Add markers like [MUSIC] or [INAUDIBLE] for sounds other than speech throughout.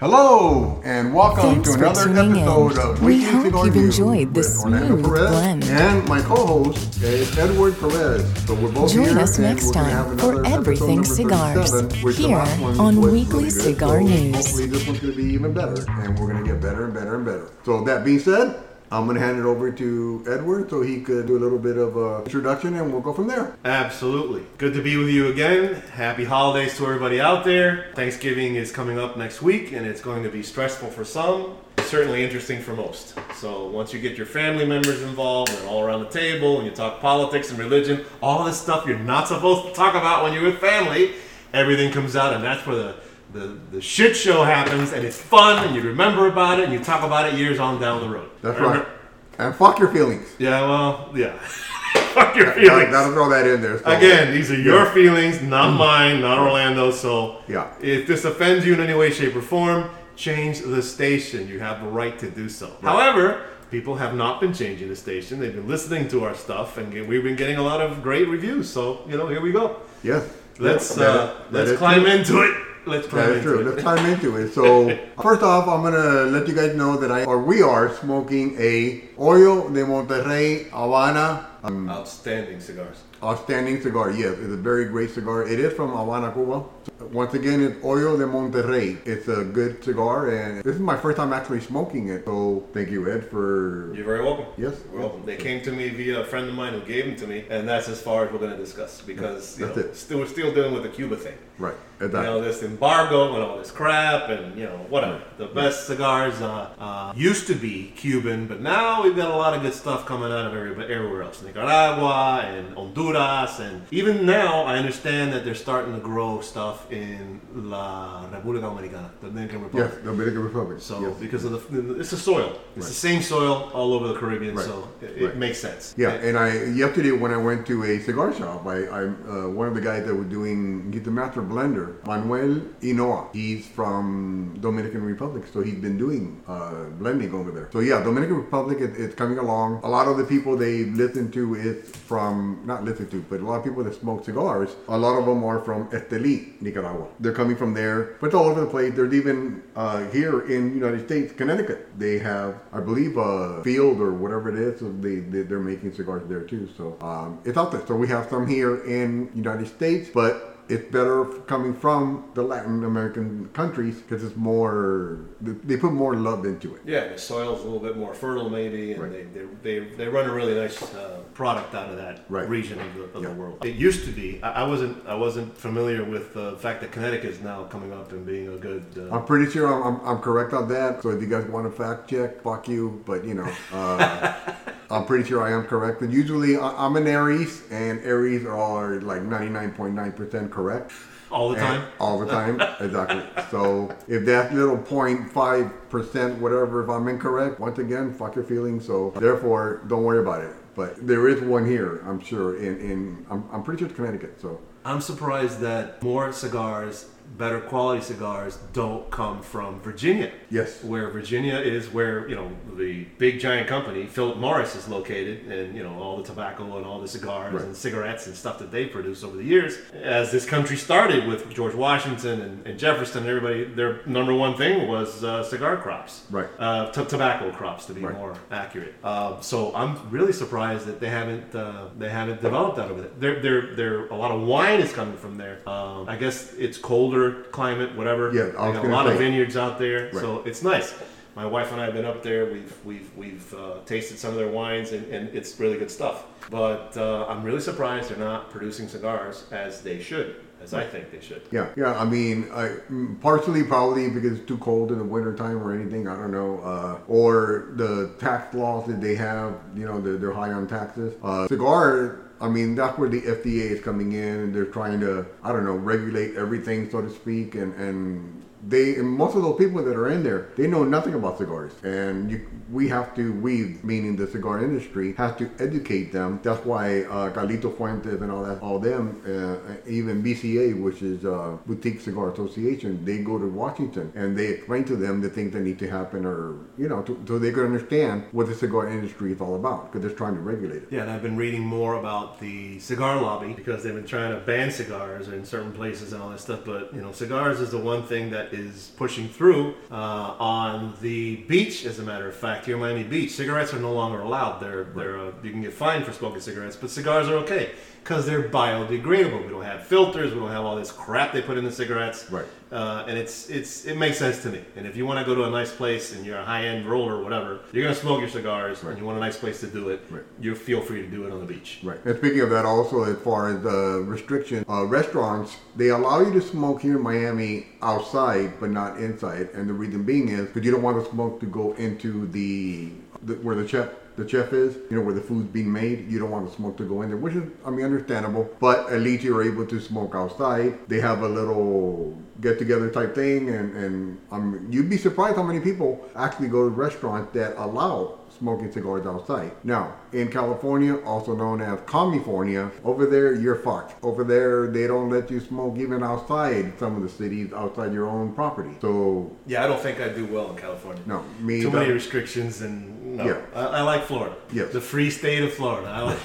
Hello and welcome Thanks to another tuning in. episode of We Weekly hope Cigar you've News enjoyed this with Orlando Perez blend. And my co-host is Edward Perez. So we're both Join here us next we're gonna have time for Everything Cigars 37, which here on Weekly. Cigar So News. Hopefully this one's going to be even better and we're going to get better and better and better. So that being said, I'm going to hand it over to Edward so he could do a little bit of a introduction and we'll go from there. Absolutely. Good to be with you again. Happy holidays to everybody out there. Thanksgiving is coming up next week and it's going to be stressful for some, certainly interesting for most. So once you get your family members involved and all around the table and you talk politics and religion, all this stuff you're not supposed to talk about when you're with family, everything comes out and that's where the the, the shit show happens and it's fun and you remember about it and you talk about it years on down the road. That's right. And fuck your feelings. Yeah, well, yeah. [LAUGHS] Fuck your feelings. gotta throw that in there. Again, these are your Yeah. feelings, not mine, not Orlando's. So, Yeah. if this offends you in any way, shape, or form, change the station. You have the right to do so. However, people have not been changing the station. They've been listening to our stuff, and we've been getting a lot of great reviews. So, you know, here we go. Yeah. Let's That- uh, let's climb into it. Let's climb That is into true. it. Let's climb into it. So [LAUGHS] first off, I'm gonna let you guys know that I or we are smoking a Hoyo de Monterrey Habana um, Outstanding cigars. outstanding cigar. Yes, it's a very great cigar. It is from Habana, Cuba. Once again, it's Hoyo de Monterrey. It's a good cigar, and this is my first time actually smoking it. So thank you, Ed, for You're very welcome. Yes. You're welcome. They came to me via a friend of mine who gave them to me, and that's as far as we're going to discuss because you know, still, we're still dealing with the Cuba thing. right. you know this embargo and all this crap and you know whatever the best cigars uh, uh, used to be cuban but now we've got a lot of good stuff coming out of every, everywhere else nicaragua and honduras and even now i understand that they're starting to grow stuff in la república dominicana the dominican republic Yes, Dominican Republic. so yes. because of the it's the soil it's Right. the same soil all over the caribbean Right. so it, it makes sense Yeah, and I yesterday when I went to a cigar shop, I, I uh, one of the guys that was doing he's the master blender, Manuel Inoa. He's from Dominican Republic, so he's been doing uh, blending over there. So yeah, Dominican Republic it, it's coming along. A lot of the people they listen to is from not listen to, but a lot of people that smoke cigars. A lot of them are from Esteli, Nicaragua. They're coming from there, but all over the place. There's even uh, here in United States, Connecticut, they have I believe a field or whatever it is. So they, they they're making cigars there too. So um, it's out there. So we have some here in United States, but it's better coming from the Latin American countries because it's more they put more love into it. Yeah, the soil's a little bit more fertile, maybe, and Right. they, they, they, they run a really nice uh, product out of that Right. region of, the, of Yeah. the world. It used to be. I, wasn't I wasn't familiar with the fact that Connecticut is now coming up and being a good. Uh, I'm pretty sure I'm, I'm, I'm correct on that. So if you guys want to fact check, fuck you. But you know, uh, [LAUGHS] I'm pretty sure I am correct. But usually I'm an Aries, and Aries are like 99.9% correct. All the And- time. all the time, [LAUGHS] exactly. So if that little 0.5 percent, whatever, if I'm incorrect, once again, fuck your feelings. So therefore, don't worry about it. But there is one here, I'm sure. In in I'm, I'm pretty sure it's Connecticut. So I'm surprised that more cigars, better quality cigars, don't come from Virginia. yes, Where Virginia is where, you know, the big giant company, Philip Morris, is located, and, you know, all the tobacco and all the cigars Right. and cigarettes and stuff that they produce over the years. As this country started with George Washington and, and Jefferson and everybody, their number one thing was uh, cigar crops. Right. Uh, t- tobacco crops, to be Right. more accurate. Uh, so I'm really surprised that they haven't uh, they haven't developed that over there. There, there, there. A lot of wine is coming from there. Um, I guess it's colder climate, whatever. Yeah, I was got a lot of vineyards out there, Right. so it's nice. My wife and I have been up there. We've we've we've uh, tasted some of their wines, and, and it's really good stuff. But uh, I'm really surprised they're not producing cigars as they should, as I think they should. yeah, yeah. I mean, I, mm, partially probably because it's too cold in the wintertime or anything. I don't know. Uh, or the tax laws that they have. You know, they're, they're high on taxes. Uh, cigar. I mean, that's where the FDA is coming in, and they're trying to, I don't know, regulate everything, so to speak, and and they and most of those people that are in there, they know nothing about cigars, and you, we have to, we meaning the cigar industry, has to educate them. That's why uh, Carlito Fuentes and all that, all them, uh, even BCA, which is uh, Boutique Cigar Association, they go to Washington and they explain to them the things that need to happen, or you know, to, so they can understand what the cigar industry is all about, because they're trying to regulate it. Yeah, and I've been reading more about the cigar lobby because they've been trying to ban cigars in certain places and all that stuff. But you know, cigars is the one thing that that is pushing through uh, on the beach. As a matter of fact, here in Miami Beach, cigarettes are no longer allowed. They're they're uh, you can get fined for smoking cigarettes, but cigars are okay because they're biodegradable. We don't have filters. We don't have all this crap they put in the cigarettes. Right. Uh, and it's it's it makes sense to me. And if you want to go to a nice place and you're a high end roller or whatever, you're gonna smoke your cigars and you want a nice place to do it. Right. You feel free to do it on the beach. Right. And speaking of that, also as far as the restriction, uh, restaurants they allow you to smoke here in Miami outside, but not inside. And the reason being is because you don't want the smoke to go into the, the where the chef the chef is, you know, where the food's being made. You don't want the smoke to go in there, which is, I mean, understandable. But at least you're able to smoke outside. They have a little get together type thing, and and um, you'd be surprised how many people actually go to restaurants that allow smoking cigars outside. Now, in California, also known as California, over there you're fucked. Over there, they don't let you smoke even outside some of the cities, outside your own property. So, Yeah, I don't think I'd do well in California. no, me Too many restrictions and no. Yeah. I, I like Florida. Yes. The free state of Florida. I like.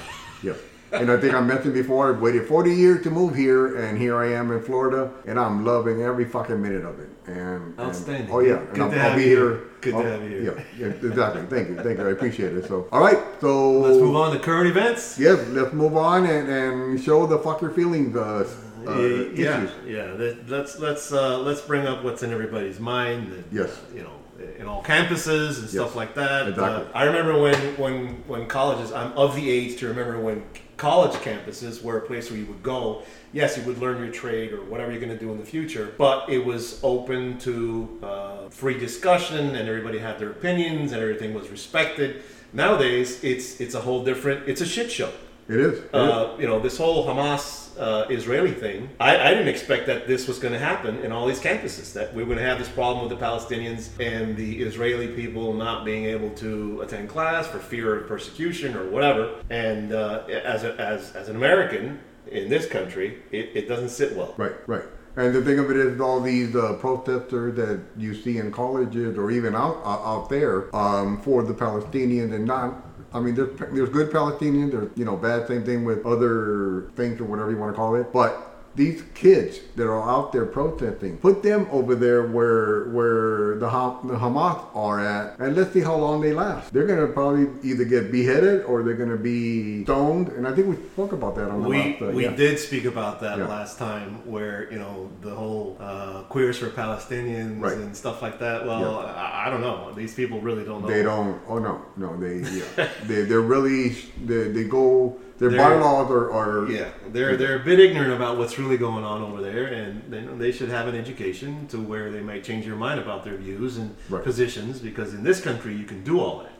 Yeah. And I think I mentioned before, I waited 40 years to move here, and here I am in Florida, and I'm loving every fucking minute of it. And, and- Outstanding. oh yeah, Good and I'll, to I'll be you here. Good to I'll- have you here. Yeah, yeah, exactly. Thank you, thank you. I appreciate it. So, all right, so Let's move on to current events. Yes, let's move on and, and show the fuck your feelings. Uh, uh, yeah, issues. yeah. Let's let's uh, let's bring up what's in everybody's mind. And, Yes. you know, in all campuses and stuff Yes, like that. exactly. Uh, I remember when when when colleges. I'm of the age to remember when college campuses were a place where you would go. Yes, you would learn your trade or whatever you're going to do in the future, but it was open to uh, free discussion and everybody had their opinions and everything was respected. Nowadays, it's it's a whole different. It's a shit show It is. It is. uh, you know, this whole Hamas uh, Israeli thing, I, I didn't expect that this was going to happen in all these campuses. That we were going to have this problem with the Palestinians and the Israeli people not being able to attend class for fear of persecution or whatever. And uh, as, a, as, as an American in this country, it, it doesn't sit well. Right, right. And the thing of it is, all these uh, protesters that you see in colleges or even out out out there um, for the Palestinians and not. I mean, there's good Palestinians. There's you know bad. Same thing with other things or whatever you want to call it. But these kids that are out there protesting, put them over there where where the, Ha- the Hamas are at, and let's see how long they last. They're gonna probably either get beheaded or they're gonna be stoned. And I think we spoke about that on the We, last. uh, we yeah. did speak about that Yeah. last time, where you know the whole uh, queers for Palestinians Right. and stuff like that. Well, I, I don't know. These people really don't know. They don't. Oh no, no. They yeah. they they're really they, they go. Their They're- bylaws are, are Yeah, they're they're a bit ignorant about what's really going on over there, and they, they should have an education to where they might change their mind about their views and Right. positions. Because in this country, you can do all that.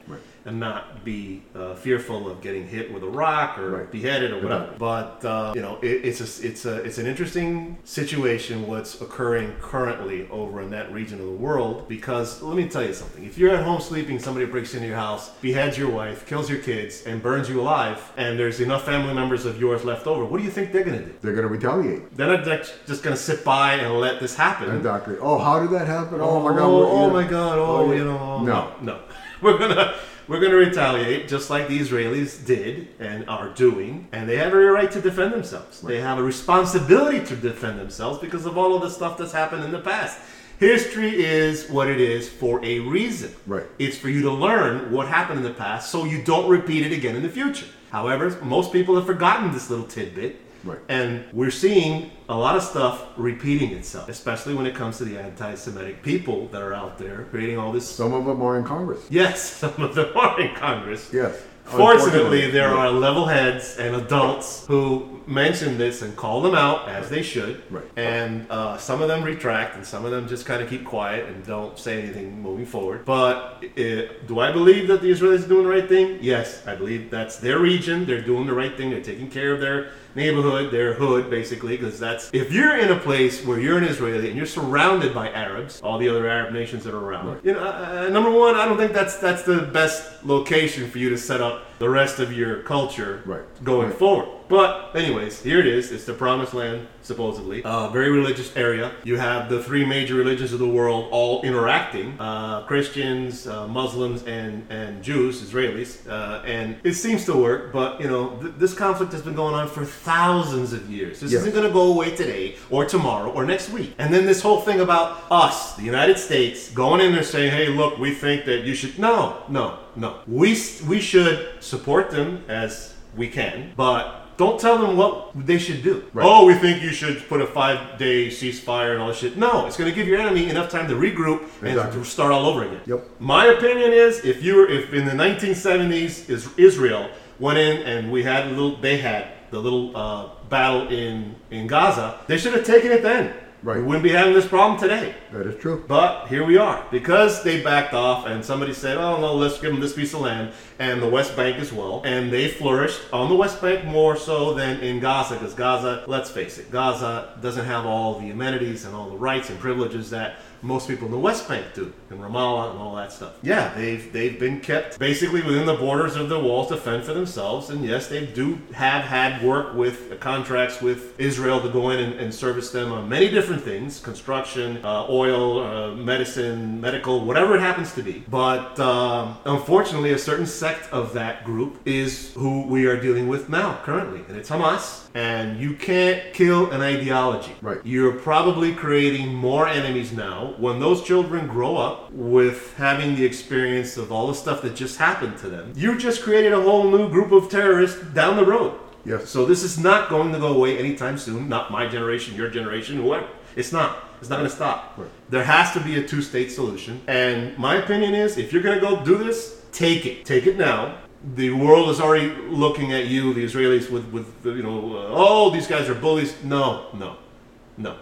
And not be uh, fearful of getting hit with a rock or Right. beheaded or whatever. But uh, you know, it, it's a it's a it's an interesting situation what's occurring currently over in that region of the world. Because let me tell you something: if you're at home sleeping, somebody breaks into your house, beheads your wife, kills your kids, and burns you alive, and there's enough family members of yours left over, what do you think they're gonna do? they're gonna retaliate. They're not just gonna sit by and let this happen. Exactly. Oh, how did that happen? Oh, my god. Oh, oh my God! Oh, yeah. you know, oh, No. no, no. [LAUGHS] We're gonna we're gonna retaliate just like the Israelis did and are doing, and they have every right to defend themselves. They have a responsibility to defend themselves because of all of the stuff that's happened in the past. History is what it is for a reason. Right. It's for you to learn what happened in the past so you don't repeat it again in the future. However, most people have forgotten this little tidbit. Right. And we're seeing a lot of stuff repeating itself, especially when it comes to the anti Semitic people that are out there creating all this. Some of them are in Congress. Yes, [LAUGHS] some of them are in Congress. Yes. Fortunately, there Yeah. are level heads and adults who mention this and call them out as they should. Right. And uh, some of them retract, and some of them just kind of keep quiet and don't say anything moving forward. But uh, do I believe that the Israelis are doing the right thing? Yes, I believe that's their region. They're doing the right thing. They're taking care of their neighborhood, their hood, basically. Because that's if you're in a place where you're an Israeli and you're surrounded by Arabs, all the other Arab nations that are around. You know, uh, uh, number one, I don't think that's that's the best location for you to set up the rest of your culture Right. going Right. forward. But anyways, here it is. It's the promised land, supposedly. Uh, very religious area. You have the three major religions of the world all interacting: uh, Christians, uh, Muslims, and and Jews, Israelis. Uh, and it seems to work. But you know, th- this conflict has been going on for thousands of years. This Yes. isn't going to go away today or tomorrow or next week. And then this whole thing about us, the United States, going in there saying, "Hey, look, we think that you should." No, no, no. We we should support them as we can, but. Don't tell them what they should do. Right. Oh, we think you should put a five-day ceasefire and all this shit. No, it's going to give your enemy enough time to regroup and Exactly. to start all over again. Yep. My opinion is, if you were, if in the 1970s is Israel went in and we had a little, they had the little uh, battle in in Gaza, they should have taken it then. Right. We wouldn't be having this problem today. That is true. But here we are. Because they backed off and somebody said, oh, no, let's give them this piece of land and the West Bank as well. And they flourished on the West Bank more so than in Gaza. Because Gaza, let's face it, Gaza doesn't have all the amenities and all the rights and privileges that most people in the West Bank do, in Ramallah and all that stuff. Yeah, they've they've been kept basically within the borders of the walls to fend for themselves. And yes, they do have had work with contracts with Israel to go in and, and service them on many different things: construction, uh, oil, uh, medicine, medical, whatever it happens to be. But um, unfortunately, a certain sect of that group is who we are dealing with now, currently, and it's Hamas. And you can't kill an ideology. Right. You're probably creating more enemies now when those children grow up with having the experience of all the stuff that just happened to them. You just created a whole new group of terrorists down the road. Yes. So this is not going to go away anytime soon. Not my generation, your generation, whoever. It's not. It's not going to stop. Right. There has to be a two-state solution. And my opinion is, if you're going to go do this, take it. Take it now. The world is already looking at you, the Israelis, with with you know, uh, oh, these guys are bullies. No, no, no.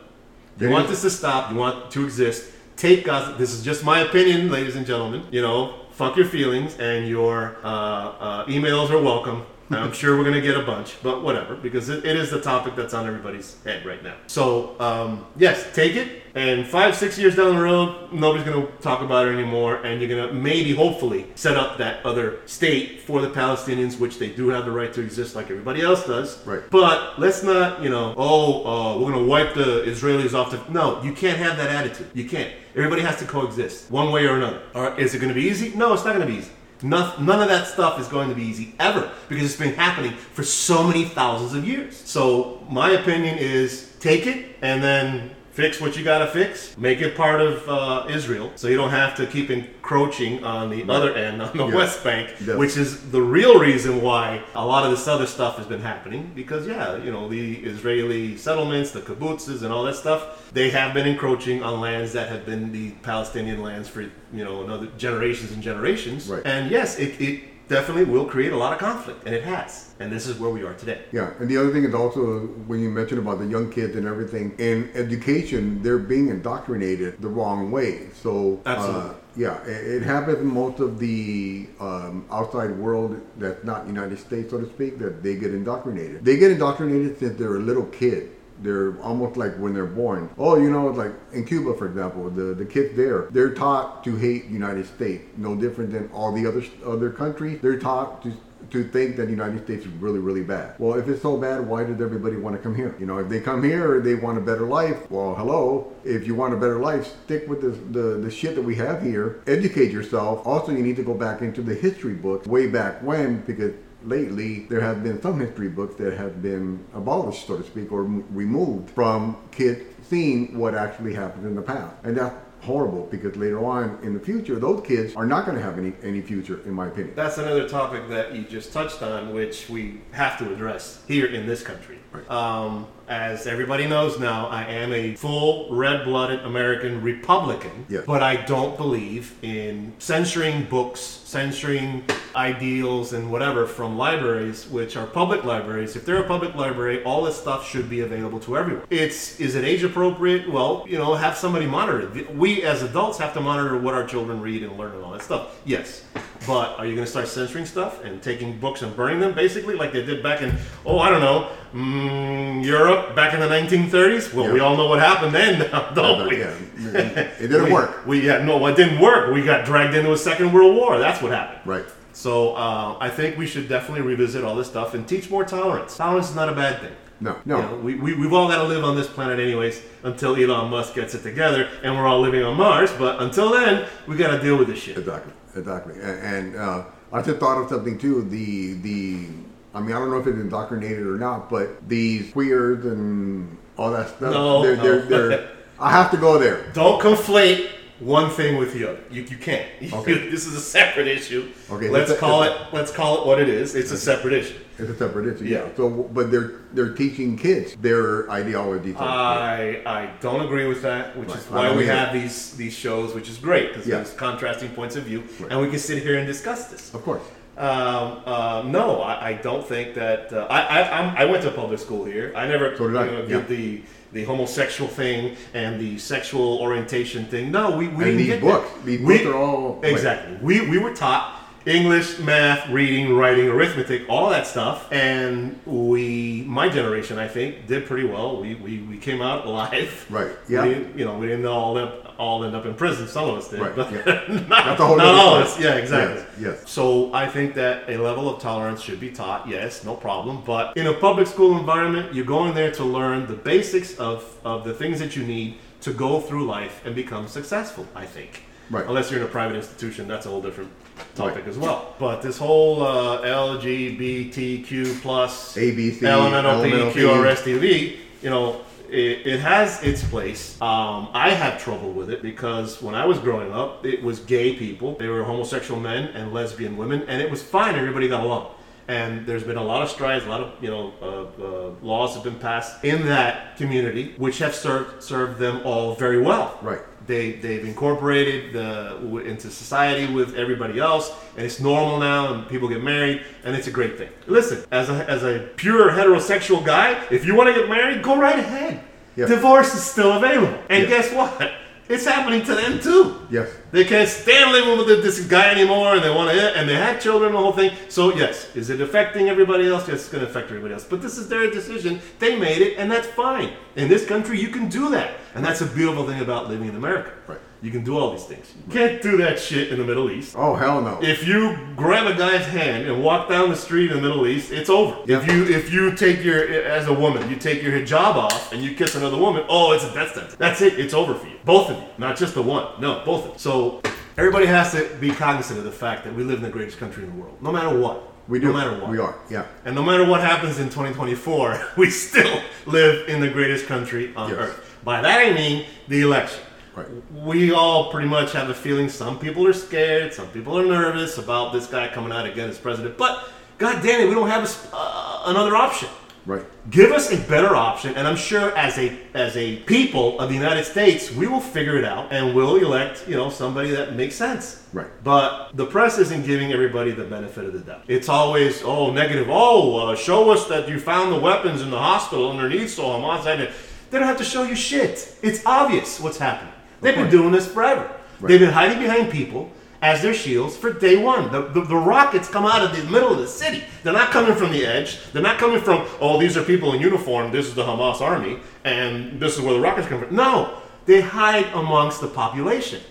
You want this to stop. You want to exist. Take Gaza. This is just my opinion, ladies and gentlemen. You know, fuck your feelings, and your uh, uh, emails are welcome. I'm sure we're gonna get a bunch, but whatever, because it, it is the topic that's on everybody's head right now. So um, yes, take it, and five, six years down the road, nobody's gonna talk about it anymore, and you're gonna maybe, hopefully, set up that other state for the Palestinians, which they do have the right to exist like everybody else does. Right. But let's not, you know, oh, uh, we're gonna wipe the Israelis off the. No, you can't have that attitude. You can't. Everybody has to coexist, one way or another. All right, is it gonna be easy? No, it's not gonna be easy. None, none of that stuff is going to be easy ever because it's been happening for so many thousands of years. So my opinion is take it and then fix what you got to fix. Make it part of uh, Israel so you don't have to keep encroaching on the other end on the Yeah. West Bank, Yes. which is the real reason why a lot of this other stuff has been happening. Because yeah, you know the Israeli settlements, the kibbutzes, and all that stuff, they have been encroaching on lands that have been the Palestinian lands for you know another generations and generations. Right. And yes, it, it definitely will create a lot of conflict, and it has. And this is where we are today. Yeah, and the other thing is also when you mentioned about the young kids and everything in education, they're being indoctrinated the wrong way. So uh, Absolutely. yeah, it, it happens in most of the um, outside world that's not United States, so to speak, that they get indoctrinated. They get indoctrinated since they're a little kid. They're almost like when they're born. Oh, you know, like in Cuba, for example, the, the kids there, they're taught to hate United States. No different than all the other other countries. They're taught to to think that the United States is really, really bad. Well, if it's so bad, why does everybody want to come here? You know, if they come here, they want a better life. Well, hello. If you want a better life, stick with the, the, the shit that we have here. Educate yourself. Also, you need to go back into the history books way back when, because lately there have been some history books that have been abolished, so to speak, or m- removed from kids seeing what actually happened in the past. And that's horrible because later on in the future, those kids are not going to have any, any future, in my opinion. That's another topic that you just touched on, which we have to address here in this country. Right. Um, as everybody knows now, I am a full red blooded American Republican, Yes. but I don't believe in censoring books, censoring ideals, and whatever from libraries, which are public libraries. If they're a public library, all this stuff should be available to everyone. It's is it age appropriate? Well, you know, have somebody monitor it. We as adults have to monitor what our children read and learn and all that stuff. Yes. But are you going to start censoring stuff and taking books and burning them, basically, like they did back in, oh, I don't know, mm, Europe back in the 1930s? Well, we all know what happened then, now, [LAUGHS] don't we? Yeah, it didn't We- work. We yeah, no, it didn't work. We got dragged into a Second World War. That's what happened. Right. So uh, I think we should definitely revisit all this stuff and teach more tolerance. Tolerance is not a bad thing. No, no. You know, we, we, we've all got to live on this planet anyways until Elon Musk gets it together and we're all living on Mars. But until then, we got to deal with this shit. Exactly, exactly. And, and uh, I just thought of something too. The the I mean, I don't know if it's indoctrinated or not, but these queers and all that stuff. No, they're, no. They're, they're, I have to go there. Don't conflate one thing with the other. You, you can't. [LAUGHS] Okay. this is a separate issue. Okay, Let's call it let's call it what it is. It's a separate issue. It's a separate issue. Yeah. So, but they're they're teaching kids their ideology. I I don't agree with that, which Right. is why we either. have these these shows, which is great because Yeah. there's contrasting points of view, Right. and we can sit here and discuss this. of course. Um, um, no, I, I don't think that. Uh, I, I, I'm, went to public school here. I never So did I, you know, yeah. did the the homosexual thing and the sexual orientation thing. No, we, we And didn't these get books, that. these We- books are all exactly. We we were taught English, math, reading, writing, arithmetic, all that stuff, and we, my generation, I think, did pretty well. We we, we came out alive. [LAUGHS] Right, yeah. you know, we didn't all end up, all end up in prison. Some of us did, Right, but yeah. [LAUGHS] not, That's a whole not all of us. Yeah, exactly. Yes, yes. So I think that a level of tolerance should be taught. Yes, no problem. But in a public school environment, you're going there to learn the basics of, of the things that you need to go through life and become successful. I think. Right. Unless you're in a private institution, that's a whole different topic Right. as well. But this whole uh, LGBTQ plus ABC, LMNOP, LMNOP. QRSTV, you know, it, it has its place. Um, I have trouble with it because when I was growing up, it was gay people. They were homosexual men and lesbian women, and it was fine. Everybody got along. And there's been a lot of strides, a lot of you know uh, uh, laws have been passed in that community, which have served served them all very well. Right. They they've incorporated the, into society with everybody else, and it's normal now. And people get married, and it's a great thing. Listen, as a as a pure heterosexual guy, if you want to get married, go right ahead. Yeah. Divorce is still available, and Yeah. guess what? It's happening to them too. Yes. They can't stand living with this guy anymore, and they want to, and they have children, the whole thing. So yes, is it affecting everybody else? Yes, it's going to affect everybody else. But this is their decision. They made it, and that's fine. In this country, you can do that, and that's a beautiful thing about living in America. Right. You can do all these things. You can't do that shit in the Middle East. Oh hell no. If you grab a guy's hand and walk down the street in the Middle East, it's over. Yep. If you if you take your as a woman, you take your hijab off and you kiss another woman, oh, it's a death sentence. That's it. It's over for you. Both of you, not just the one. No, both of you. So everybody has to be cognizant of the fact that we live in the greatest country in the world, no matter what. we do. No matter what. We are. Yeah. And no matter what happens in 2024, [LAUGHS] we still live in the greatest country on Yes. earth. By that I mean the election. Right. We all pretty much have a feeling some people are scared, some people are nervous about this guy coming out again as president. But god damn it, we don't have a uh, another option. Right. Give us a better option, and I'm sure as a as a people of the United States, we will figure it out and we'll elect you know somebody that makes sense. Right. But the press isn't giving everybody the benefit of the doubt. It's always oh negative. Oh, uh, show us that you found the weapons in the hospital underneath so Hamas had it. They don't have to show you shit. It's obvious what's happening. They've been doing this forever. Right. They've been hiding behind people as their shields for day one. The, the, the rockets come out of the middle of the city. They're not coming from the edge. They're not coming from, oh, these are people in uniform. This is the Hamas army, and this is where the rockets come from. No, they hide amongst the population.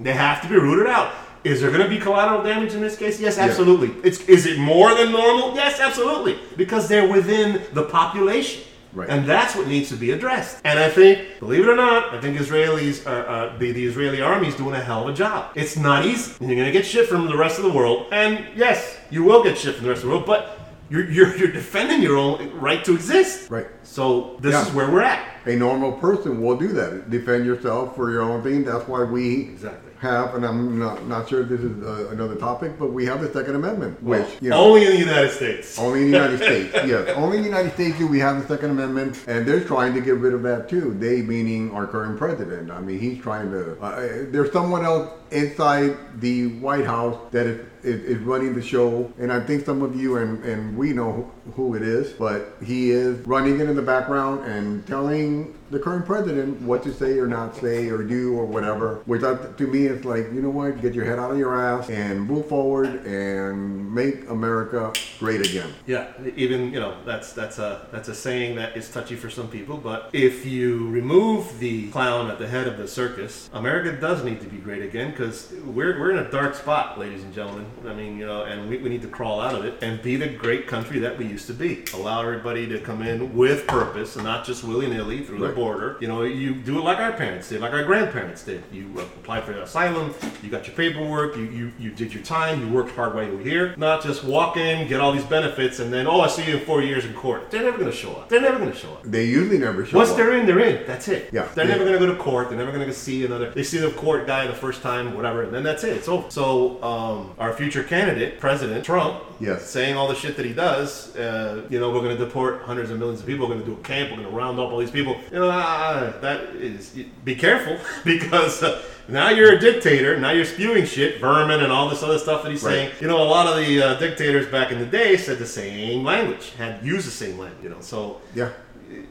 They have to be rooted out. Is there going to be collateral damage in this case? Yes, absolutely. It's is it more than normal? Yes, absolutely. Because they're within the population. Right. And that's what needs to be addressed. And I think, believe it or not, I think Israelis are, uh, the, the Israeli army is doing a hell of a job. It's not easy. You're going to get shit from the rest of the world. And yes, you will get shit from the rest of the world, but you're, you're, you're defending your own right to exist. Right. So this Yeah. is where we're at. A normal person will do that. Defend yourself for your own thing. That's why we Exactly. Have, and I'm not, not sure if this is uh, another topic, but we have the Second Amendment, which you know. Only in the United States. Only in the United [LAUGHS] States, yes. Only in the United States do we have the Second Amendment, and they're trying to get rid of that too. They meaning our current president. I mean, he's trying to. Uh, there's someone else inside the White House that is, is, is running the show, and I think some of you and, and we know who it is, but he is running it in the background and telling the current president what to say or not say or do or whatever. Which to me is like, you know what? Get your head out of your ass and move forward and make America great again. Yeah, even you know that's that's a that's a saying that is touchy for some people. But if you remove the clown at the head of the circus, America does need to be great again because we're we're in a dark spot, ladies and gentlemen. I mean, you know, and we, we need to crawl out of it and be the great country that we used to be. Allow everybody to come in with purpose and not just willy nilly through the border. You know, you do it like our parents did, like our grandparents did. You uh, applied for asylum, you got your paperwork, you, you, you did your time, you worked hard while you were here. Not just walk in, get all these benefits, and then, oh, I see you in four years in court. They're never going to show up. They're never going to show up. They usually never show Once up. Once they're in, they're in. That's it. Yeah. They're Yeah. never going to go to court. They're never going to see another. They see the court guy the first time, whatever, and then that's it. It's over. So, um, our future candidate, President Trump, Yes. saying all the shit that he does, uh, you know, we're going to deport hundreds of millions of people. We're going to do a camp. We're going to round up all these people. You know, uh, that is. Be careful [LAUGHS] because. Uh, now you're a dictator. Now you're spewing shit, vermin, and all this other stuff that he's Right. saying. You know, a lot of the uh, dictators back in the day said the same language, had used the same language. You know, so Yeah.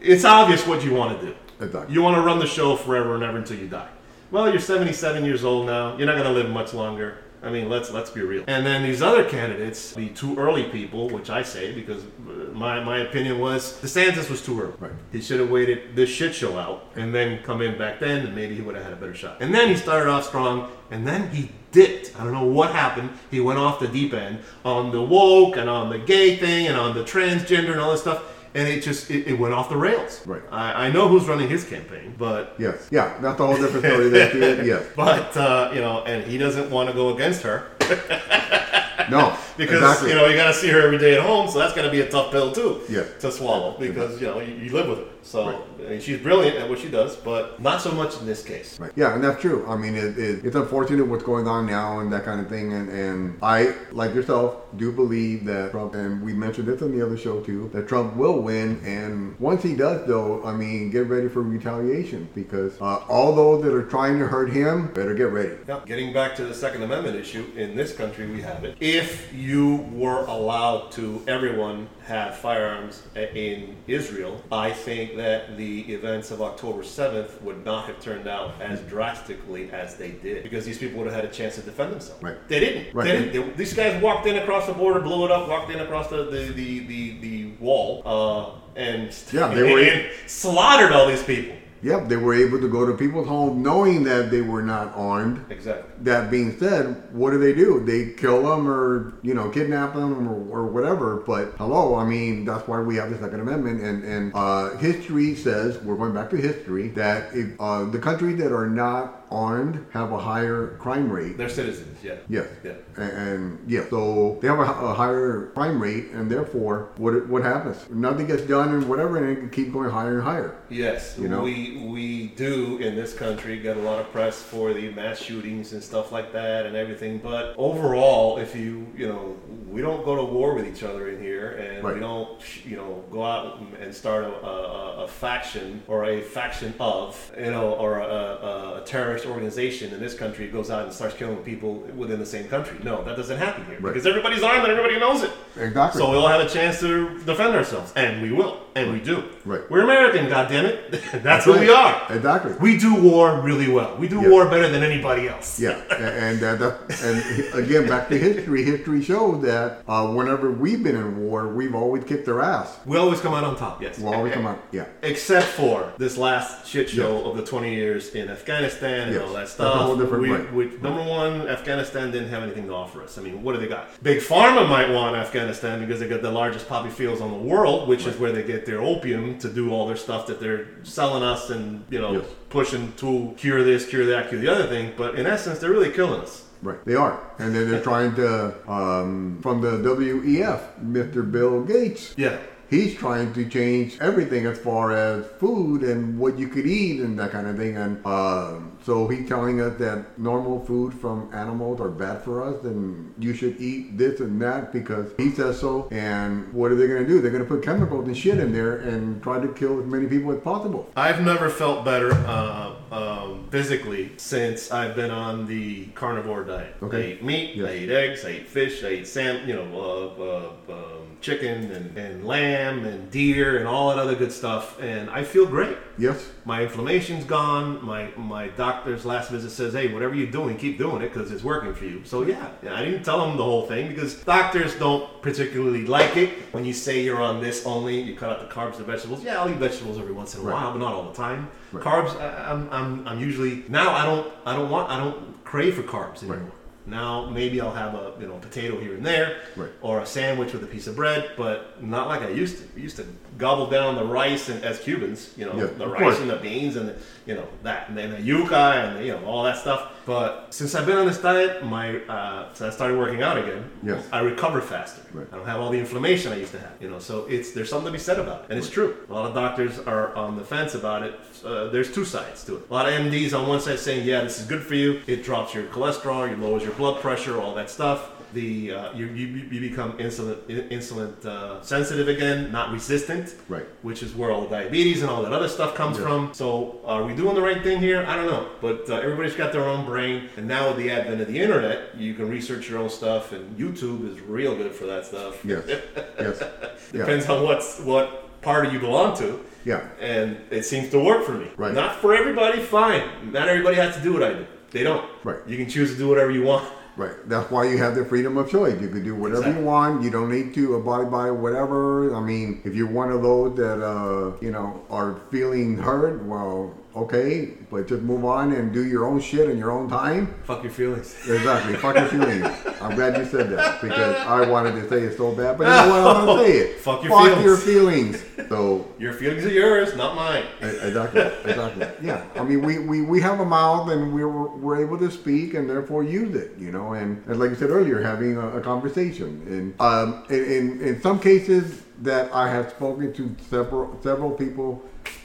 it's obvious what you want to do. Exactly. You want to run the show forever and ever until you die. Well, you're 77 years old now. You're not going to live much longer. I mean, let's let's be real. And then these other candidates, the too early people, which I say because uh, my my opinion was DeSantis was too early. Right. He should have waited this shit show out and then come in back then, and maybe he would have had a better shot. And then he started off strong, and then he dipped. I don't know what happened. He went off the deep end on the woke and on the gay thing and on the transgender and all this stuff. And it just it, it went off the rails. Right. I, I know who's running his campaign, but Yes. Yeah. That's a whole different story there. [LAUGHS] Yes. but uh, you know, and he doesn't want to go against her [LAUGHS] No. Because exactly. you know you got to see her every day at home, so that's going to be a tough pill too Yeah. to swallow because you know you, you live with her. So I mean, she's brilliant at what she does, but not so much in this case. Right. Yeah, and that's true. I mean, it, it, it's unfortunate what's going on now and that kind of thing. And, and I, like yourself, do believe that Trump, and we mentioned this on the other show too, that Trump will win. And once he does, though, I mean, get ready for retaliation because uh, all those that are trying to hurt him better get ready. Now, getting back to the Second Amendment issue, in this country we have it. If you were allowed to, everyone have firearms in Israel, I think that the events of October 7th would not have turned out as drastically as they did because these people would have had a chance to defend themselves. Right. They didn't. Right. They didn't. They- these guys walked in across the border, blew it up, walked in across the, the, the, the, the wall, uh, and, Yeah, [LAUGHS] they were- and slaughtered all these people. Yep, they were able to go to people's homes knowing that they were not armed. Exactly. That being said, what do they do? They kill them or you know kidnap them or, or whatever. But hello, I mean that's why we have the Second Amendment, and and uh, history says we're going back to history that if uh, the countries that are not armed have a higher crime rate. They're citizens, yeah. Yes. Yeah. And, and yeah, so they have a, a higher crime rate, and therefore, what what happens? Nothing gets done, and whatever, and it can keep going higher and higher. Yes, You know? we we do in this country get a lot of press for the mass shootings and stuff like that and everything. But overall, if you you know, we don't go to war with each other in here, and we don't you know go out and start a, a, a faction or a faction of you know or a, a, a terrorist organization in this country goes out and starts killing people within the same country. No, that doesn't happen here Right. because everybody's armed and everybody knows it. Exactly. So we all have a chance to defend ourselves, and we will, and we do. Right. We're American, goddammit. [LAUGHS] That's who we are. Exactly. We do war really well. We do Yeah. war better than anybody else. Yeah, and uh, that, and again, back to history. History shows that uh, whenever we've been in war, we've always kicked their ass. We always come out on top. Yes. We'll always come out. Yeah, Except for this last shit show of the 20 years in Afghanistan and Yes. all that That's a stuff. whole different- we, we, number one, Afghanistan didn't have anything to offer us. I mean, what do they got? Big Pharma might want Afghanistan because they got the largest poppy fields on the world, which is where they get their opium to do all their stuff that they're selling us and, you know, Yes. pushing to cure this, cure that, cure the other thing. But in essence, they're really killing us. right. They are, and then they're trying to um, from the WEF, Mr. Bill Gates. Yeah. He's trying to change everything as far as food and what you could eat and that kind of thing. And um, so he's telling us that normal food from animals are bad for us and you should eat this and that because he says so. And what are they going to do? They're going to put chemicals and shit in there and try to kill as many people as possible. I've never felt better uh, um, physically since I've been on the carnivore diet. Okay. I eat meat, Yes. I eat eggs, I eat fish, I eat salmon, you know, uh, uh, um, chicken and, and lamb and deer and all that other good stuff, and I feel great. Yes? My inflammation's gone. My my doctor's last visit says, "Hey, whatever you're doing, keep doing it because it's working for you." So yeah, I didn't tell him the whole thing because doctors don't particularly like it when you say you're on this only. You cut out the carbs, the vegetables. Yeah, I'll eat vegetables every once in a Right. while, but not all the time. Right. Carbs, I, I'm, I'm I'm usually now I don't I don't want I don't crave for carbs anymore. Now maybe I'll have a you know potato here and there, Right. or a sandwich with a piece of bread, but not like I used to. We used to gobble down the rice and as Cubans, you know, Yeah, the rice course. and the beans and the, you know that, and then the yuca and the, you know all that stuff. But since I've been on this diet, my uh, since I started working out again, Yes. I recover faster. Right. I don't have all the inflammation I used to have. You know, so it's there's something to be said about it, and it's true. A lot of doctors are on the fence about it. Uh, there's two sides to it. A lot of MDs on one side saying, yeah, this is good for you. It drops your cholesterol, it lowers your blood pressure, all that stuff. The uh, you, you you become insulin insulin uh, sensitive again, not resistant, Right. which is where all the diabetes and all that other stuff comes Yeah. from. So, are we doing the right thing here? I don't know, but uh, everybody's got their own brain, and now with the advent of the internet, you can research your own stuff, and YouTube is real good for that stuff. Yes. yes. [LAUGHS] Yeah. Depends on what's what party you belong to, Yeah. and it seems to work for me. Right. Not for everybody, fine. Not everybody has to do what I do. They don't. Right. You can choose to do whatever you want. Right. That's why you have the freedom of choice. You can do whatever Exactly. you want. You don't need to abide by whatever. I mean, if you're one of those that uh, you know are feeling hurt, well, okay, but just move on and do your own shit in your own time. Fuck your feelings. Exactly. Fuck your feelings. [LAUGHS] I'm glad you said that because I wanted to say it so bad, but you know what? I'm gonna say it. [LAUGHS] Fuck your Fuck feelings. your feelings. So [LAUGHS] Your feelings are yours, not mine. Exactly. Exactly. Yeah. I mean, we, we, we have a mouth and we're, we're able to speak and therefore use it, you know, and, and like you said earlier, having a, a conversation. And um, in, in, in some cases that I have spoken to several, several people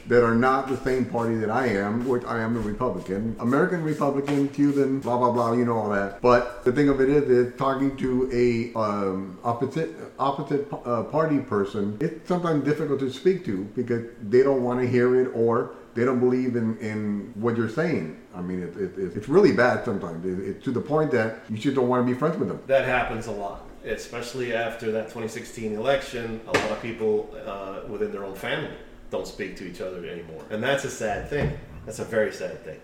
that are not the same party that I am, which I am a Republican, American Republican, Cuban, blah, blah, blah, you know all that. But the thing of it is, is talking to a um, opposite, opposite uh, party person, it's sometimes difficult to speak to because they don't want to hear it or they don't believe in, in what you're saying. I mean, it, it, it- it's really bad sometimes. It, it's to the point that you just don't want to be friends with them. That happens a lot, especially after that 2016 election. A lot of people uh, within their own family don't speak to each other anymore, and that's a sad thing. That's a very sad thing.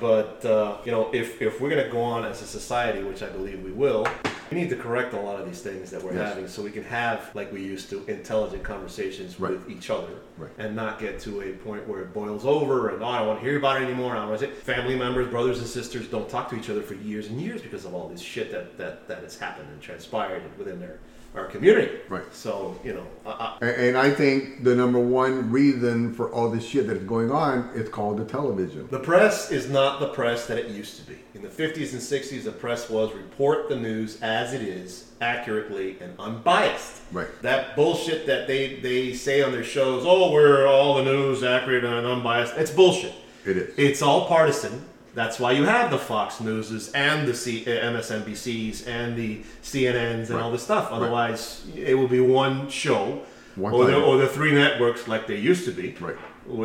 But uh, you know, if if we're gonna go on as a society, which I believe we will, we need to correct a lot of these things that we're Yes. having, so we can have, like we used to, intelligent conversations Right. with each other, Right. and not get to a point where it boils over and oh, I don't want to hear about it anymore. I want to say family members, brothers and sisters don't talk to each other for years and years because of all this shit that that that has happened and transpired within their our community. Right. So you know, uh, And, and I think the number one reason for all this shit that's going on is called the television. The press is not the press that it used to be. In the 50s and 60s, the press was report the news as it is, accurately and unbiased. Right. That bullshit that they, they say on their shows, oh, we're all the news accurate and unbiased, it's bullshit. It is. It's all partisan. That's why you have the Fox Newses and the C- uh, MSNBCs and the CNNs and Right. all this stuff. Otherwise, it will be one show One or, the, or the three networks like they used to be Right.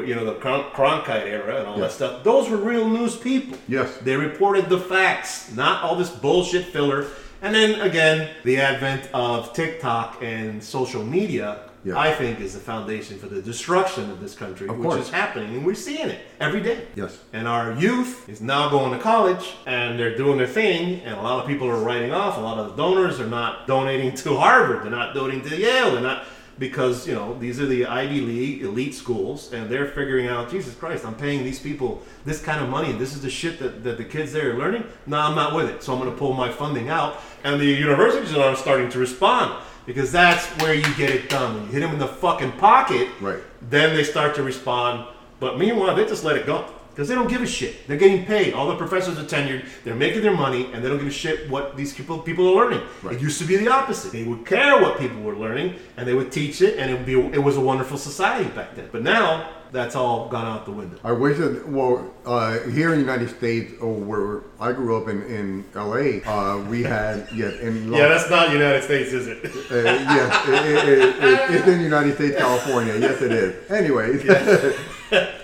you know, the Cron- Cronkite era and all Yeah. that stuff. Those were real news people. Yes. They reported the facts, not all this bullshit filler. And then again, the advent of TikTok and social media, Yeah. I think, is the foundation for the destruction of this country, Of which course. is happening, and we're seeing it every day. Yes. And our youth is now going to college and they're doing their thing, and a lot of people are writing off. A lot of the donors are not donating to Harvard, they're not donating to Yale, they're not because you know these are the Ivy League elite schools, and they're figuring out, Jesus Christ, I'm paying these people this kind of money, and this is the shit that, that the kids there are learning. No, I'm not with it, so I'm going to pull my funding out, and the universities are starting to respond because that's where you get it done. When you hit them in the fucking pocket, Right. then they start to respond. But meanwhile, they just let it go because they don't give a shit. They're getting paid. All the professors are tenured. They're making their money, and they don't give a shit what these people people are learning. Right. It used to be the opposite. They would care what people were learning, and they would teach it, and it would be it was a wonderful society back then. But now that's all gone out the window. I wish that, well, uh, here in the United States, or where I grew up in, in LA, uh, we had, yes, in [LAUGHS] Yeah, that's not United States, is it? Uh, yes, it, it, it, it, it's in the United States, California. Yes, it is. Anyways, [LAUGHS]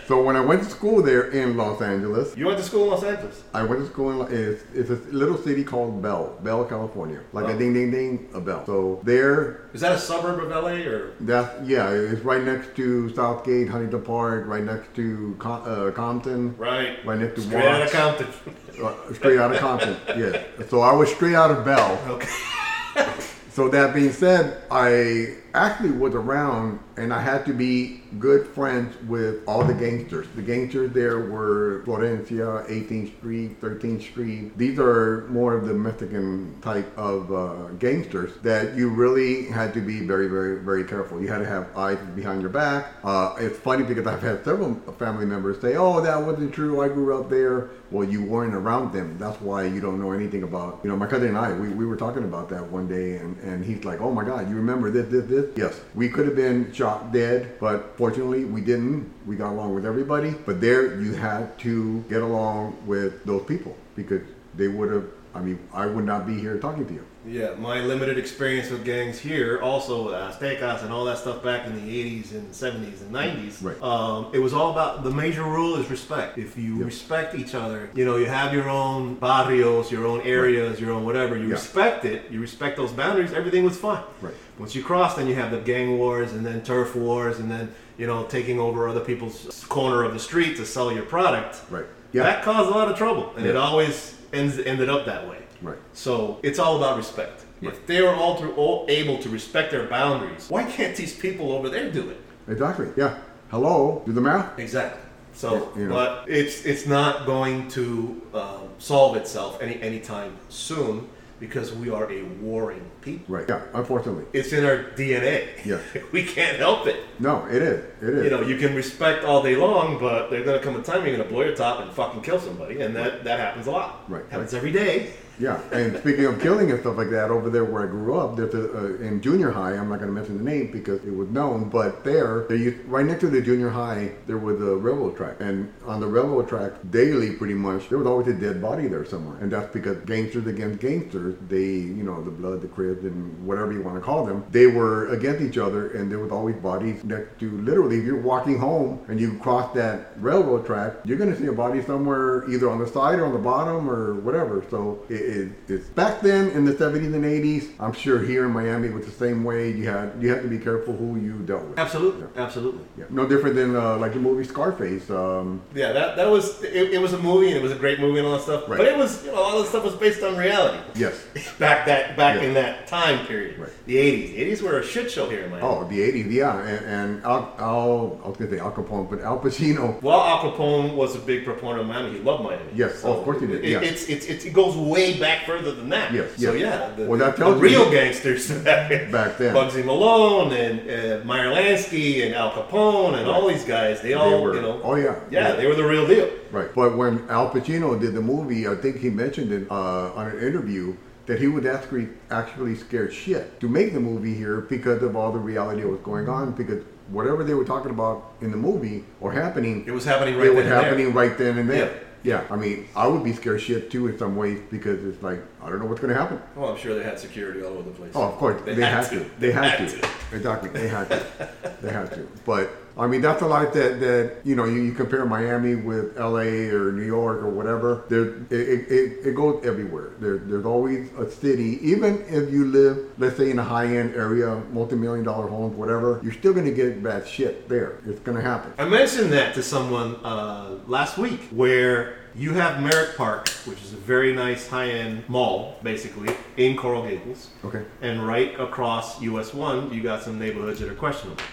so when I went to school there in Los Angeles, You went to school in Los Angeles. I went to school in it's, it's a little city called Bell, Bell, California, like Oh. a ding, ding, ding, a bell. So there, Is that a suburb of LA or? that yeah, it's right next to Southgate, Huntington Park, right next to Com- uh, Compton, Right. right next to Straight out of Compton. Uh, straight out of Compton. [LAUGHS] Yeah. So I was straight out of Bell. Okay. So that being said, I actually was around, and I had to be good friends with all the gangsters. The gangsters there were Florencia, 18th Street, 13th Street. These are more of the Mexican type of uh, gangsters that you really had to be very, very, very careful. You had to have eyes behind your back. Uh, it's funny because I've had several family members say, "Oh, that wasn't true. I grew up there." Well, you weren't around them. That's why you don't know anything about. You know, my cousin and I, we, we were talking about that one day, and, and he's like, "Oh my God, you remember this, this, this?" Yes, we could have been shot dead, but fortunately we didn't. We got along with everybody. But there, you had to get along with those people because they would have. I mean, I would not be here talking to you. Yeah, my limited experience with gangs here, also with Aztecas and all that stuff back in the 80s and 70s and 90s. Right. Um, it was all about the major rule is respect. If you Yep. respect each other, you know, you have your own barrios, your own areas, your own whatever. You Yeah. respect it. You respect those boundaries. Everything was fine. Right. Once you cross, then you have the gang wars and then turf wars and then you know taking over other people's corner of the street to sell your product. Right. Yeah. That caused a lot of trouble, and it always ends ended up that way. Right. So it's all about respect. If they were all, all able to respect their boundaries, why can't these people over there do it? Exactly. Yeah. Hello. Do the math. Exactly. So, Yeah, you know. but it's it's not going to um, solve itself any anytime soon because we are a warring people. Right. Yeah. Unfortunately. It's in our DNA. Yeah. [LAUGHS] we can't help it. No, it is. It is. You know, you can respect all day long, but there's gonna come a time you're gonna blow your top and fucking kill somebody, and that that happens a lot. Right, Happens right. every day. Yeah, and speaking of killing and stuff like that, over there where I grew up, there's a uh, in junior high. I'm not going to mention the name because it was known, but there, they used, right next to the junior high, there was a railroad track, and on the railroad track, daily, pretty much, there was always a dead body there somewhere, and that's because gangsters against gangsters, they, you know, the blood, the And whatever you want to call them, they were against each other, and there was always bodies next to. Literally, if you're walking home and you cross that railroad track, you're going to see a body somewhere, either on the side or on the bottom or whatever. So it, it, it's back then in the 70s and 80s. I'm sure here in Miami it was the same way. You had you had to be careful who you dealt with. Absolutely, absolutely. Yeah. No different than uh, like the movie Scarface. Um, Yeah, that that was it, it was a movie and it was a great movie and all that stuff. Right. But it was you know all this stuff was based on reality. yes. [LAUGHS] Back that back Yeah. in that time period. Right. The eighties. The eighties were a shit show here in Miami. Oh, the 80s. Yeah, and, and Al, Al, I was gonna say Al Capone, but Al Pacino. Well, Al Capone was a big proponent of Miami. He loved Miami. Yes, oh, of course he did, It, yeah. It's, it's, it's, it goes way back further than that. Yes, So yes. yeah, the, Well, that the tells you- real gangsters [LAUGHS] back, Back then. Bugsy Malone and uh, Meyer Lansky and Al Capone and all these guys. They all, They were. you know. Oh yeah. Yeah, they were the real deal. Right. But when Al Pacino did the movie, I think he mentioned it uh, on an interview that he was actually actually scared shit to make the movie here because of all the reality that was going on. Because whatever they were talking about in the movie or happening, It was happening right it was then and there. happening right then and there. Yeah. Yeah. I mean, I would be scared shit too in some ways because it's like I don't know what's going to happen. Well, I'm sure they had security all over the place. Oh, of course, they, had, to. They had, to. Exactly, they had to. they had to. But I mean, that's a lot that that you know. You, you compare Miami with L.A. or New York or whatever. There, it, it, it, goes everywhere. There, there's always a city. Even if you live, let's say, in a high-end area, multi-million dollar homes, whatever, you're still gonna get bad shit there. It's gonna happen. I mentioned that to someone uh, last week, where you have Merrick Park, which is a very nice high-end mall, basically in Coral Gables, Okay. and right across US One, you got some neighborhoods that are questionable.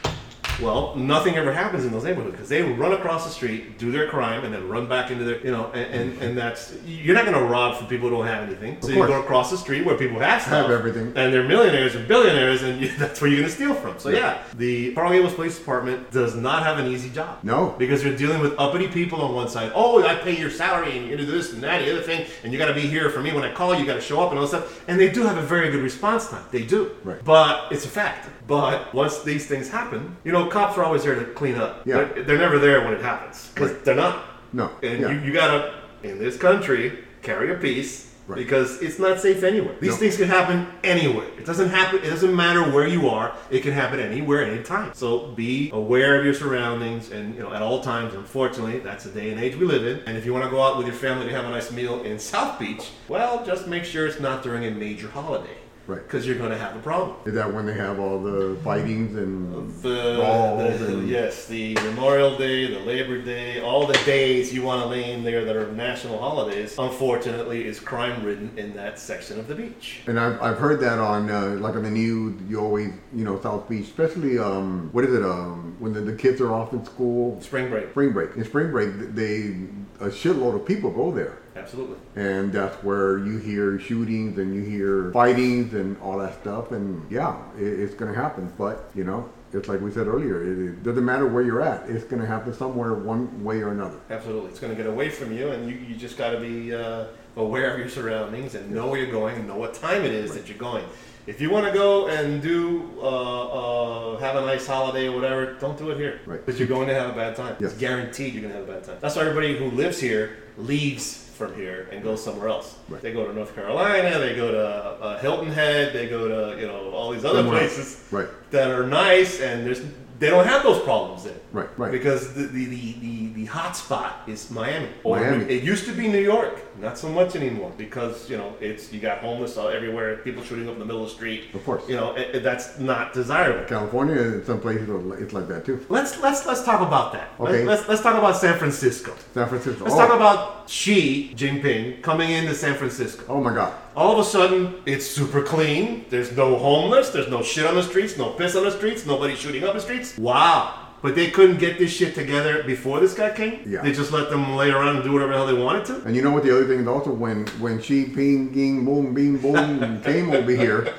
Well, nothing ever happens in those neighborhoods because they run across the street, do their crime, and then run back into their, you know, and, and, and that's you're not going to rob from people who don't have anything. So you go across the street where people have stuff, Have everything. and they're millionaires and billionaires, and you, [LAUGHS] that's where you're going to steal from. So Yeah. yeah, the Coral Gables Police Department does not have an easy job. No. because you're dealing with uppity people on one side. Oh, I pay your salary, and you do this and that, and the other thing, and you got to be here for me when I call. You got to show up and all that stuff. And they do have a very good response time. They do. Right. But it's a fact. But once these things happen, you know, cops are always there to clean up. Yeah. They're, they're never there when it happens because Right. they're not. No. And Yeah. you, you gotta, in this country, carry a piece Right. because it's not safe anywhere. These No. things can happen anywhere. It doesn't happen. It doesn't matter where you are. It can happen anywhere, anytime. So be aware of your surroundings, and you know at all times. Unfortunately, that's the day and age we live in. And if you want to go out with your family to have a nice meal in South Beach, well, just make sure it's not during a major holiday. Right. Because you're going to have a problem. Is that when they have all the fightings and The, brawls the- and yes, the Memorial Day, the Labor Day, all the days you want to name there that are national holidays, unfortunately, is crime ridden in that section of the beach. And I've, I've heard that on uh, like on the news. You always you know South Beach, especially um what is it um when the, the kids are off in school, Spring break, spring break. In spring break, they a shitload of people go there, absolutely. and that's where you hear shootings and you hear fightings and all that stuff. And yeah, it, it's gonna happen. But you know, it's like we said earlier. It, it doesn't matter where you're at. It's gonna happen somewhere, one way or another. Absolutely. It's going to get away from you, and you, you just got to be uh, aware of your surroundings and know where you're going and know what time it is that you're going. If you want to go and do, uh, uh, have a nice holiday or whatever, don't do it here. Right. Because you're going to have a bad time. Yes. It's guaranteed you're going to have a bad time. That's why everybody who lives here leaves from here and go somewhere else. Right. They go to North Carolina, they go to uh, Hilton Head, they go to, you know, all these other Somewhere places Right, that are nice and there's they don't have those problems there. right, right. Because the, the, the, the, the hot spot is Miami. Or Miami. It used to be New York, not so much anymore because you know it's you got homeless all everywhere, people shooting up in the middle of the street. Of course. You know it, it- that's not desirable. California, in some places, it's like that too. Let's let's let's talk about that. Okay. Let's, let's let's talk about San Francisco. San Francisco. Let's oh, talk about Xi Jinping coming into San Francisco. oh my God. All of a sudden, it's super clean. There's no homeless. There's no shit on the streets. No piss on the streets. Nobody shooting up the streets. Wow. But they couldn't get this shit together before this guy came. Yeah. They just let them lay around and do whatever the hell they wanted to. And you know what? The other thing is also when when she ping ging boom bing boom [LAUGHS] came over here.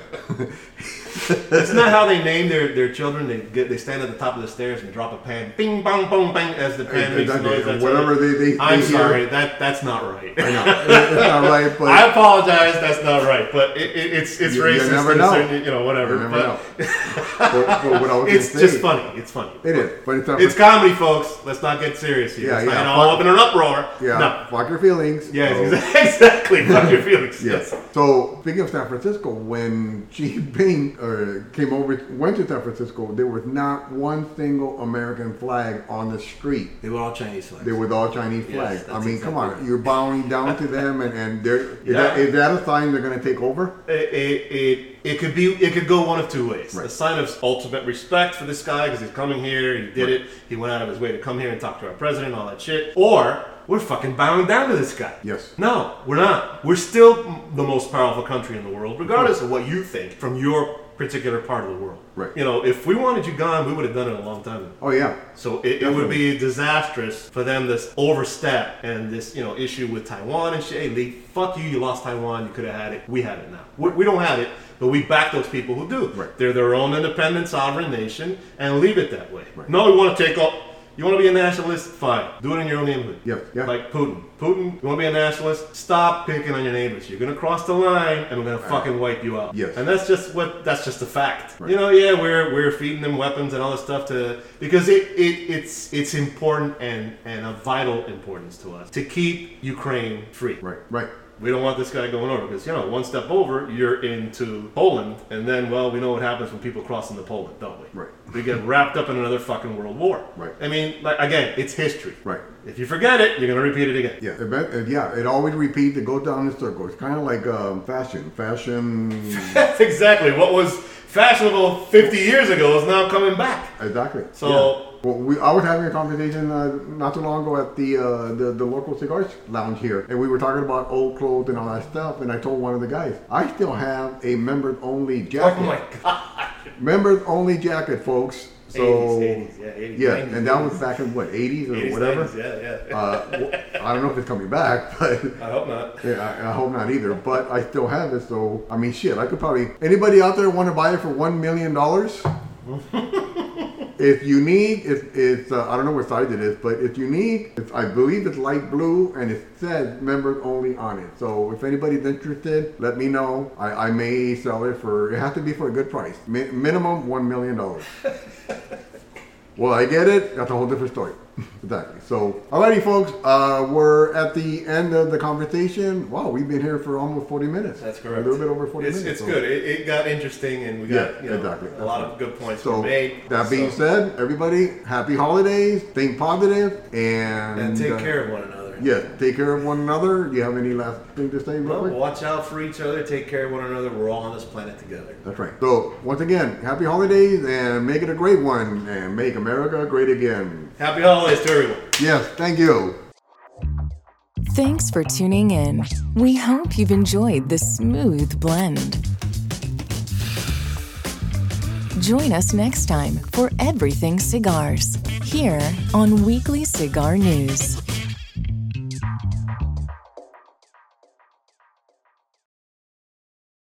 Isn't how they name their, their children? They get they stand at the top of the stairs and drop a pan, bing bang boom bang as the pan makes Exactly. noise. That's Whatever how they- they- I'm hear. sorry. That that's not right. I know [LAUGHS] it's not right, but I apologize. That's not right. But it, it, it's it's You- you never know. certain- you know whatever. you never but know. [LAUGHS] but, but what I was it's gonna just funny. It's funny. It is, but it's. It's comedy, folks. Let's not get serious here. Yeah, It's not yeah. get all up in an uproar. yeah, No. fuck your feelings. Yes, So- [LAUGHS] exactly. Fuck your feelings. Yes. Yes. So speaking of San Francisco, when Xi Jinping uh, came over, went to San Francisco, there was not one single American flag on the street. They were all Chinese flags. They were all Chinese Yes, flags. I mean, come on, right. you're bowing down to [LAUGHS] them, and and they're is, that, is that a sign they're going to take over? It, it, it, it could be it could go one of two ways. Right. A sign of ultimate respect for this guy because he's coming here, he did Right. it, he went out of his way to come here and talk to our president, all that shit. Or we're fucking bowing down to this guy. Yes. No, we're not. We're still the most powerful country in the world, regardless of what you think from your particular part of the world. Right. You know, if we wanted you gone, we would have done it a long time ago. Oh yeah. So it, it would be disastrous for them to overstep and this, you know, issue with Taiwan and shit. Hey, Lee, fuck you, you lost Taiwan, you could have had it. We have it now. We, we don't have it, but we back those people who do. Right. They're their own independent sovereign nation and leave it that way. Right. No, we want to take all. You want to be a nationalist? Fine. Do it in your own neighborhood. Yes, yeah. Like Putin. Putin, you want to be a nationalist? Stop picking on your neighbors. You're gonna cross the line, and we're gonna fucking wipe you out. Yes. And that's just what. That's just a fact. Right. You know, yeah, we're we're feeding them weapons and all this stuff to because it, it it's it's important and and of vital importance to us to keep Ukraine free. Right. Right. We don't want this guy going over because you know one step over you're into Poland and then well we know what happens when people cross into Poland, don't we? Right. We get wrapped up in another fucking world war. Right. I mean, like again, it's history. Right. If you forget it, you're gonna repeat it again. Yeah, it, yeah, it always repeats. It goes down in circles. It's kind of like um, fashion. Fashion, [LAUGHS] That's exactly what was fashionable 50 years ago is now coming back. exactly. So- yeah. well, we, I was having a conversation uh, not too long ago at the, uh, the the local cigar lounge here, and we were talking about old clothes and all that stuff. And I told one of the guys, I still have a members only jacket. Oh my god. Members only jacket, folks. So 80s, 80s, yeah, 80s, yeah, 90s, and that was back in what 80s or 80s, whatever. 90s, yeah, yeah. Uh, w- I don't know if it's coming back, [LAUGHS] but. I hope not. Yeah, I, I hope not either, but I still have it. So I mean, shit, I could probably. Anybody out there want to buy it for one million dollars? [LAUGHS] if you need, if it's, uh, I don't know what size it is, but if you need, it's, I believe it's light blue and it says members only on it. So if anybody's interested, let me know. I, I may sell it for. It has to be for a good price. Mi- minimum one million dollars. [LAUGHS] Well, I get it. That's a whole different story. Exactly. So, alrighty, folks. Uh, we're at the end of the conversation. Wow, we've been here for almost 40 minutes. That's correct. A little bit over 40 It's, minutes. it's so- good. It, it got interesting, and we got Yeah, you know, exactly. a That's lot right. of good points So, made. that being So- said, everybody, happy holidays. Think positive and and take uh, care of one another. Yeah, take care of one another. Do you have any last thing to say, Well, watch out for each other. Take care of one another. We're all on this planet together. That's right. So, once again, happy holidays and make it a great one and make America great again. Happy holidays to everyone. Yes, thank you. Thanks for tuning in. We hope you've enjoyed the smooth blend. Join us next time for Everything Cigars here on Weekly Cigar News.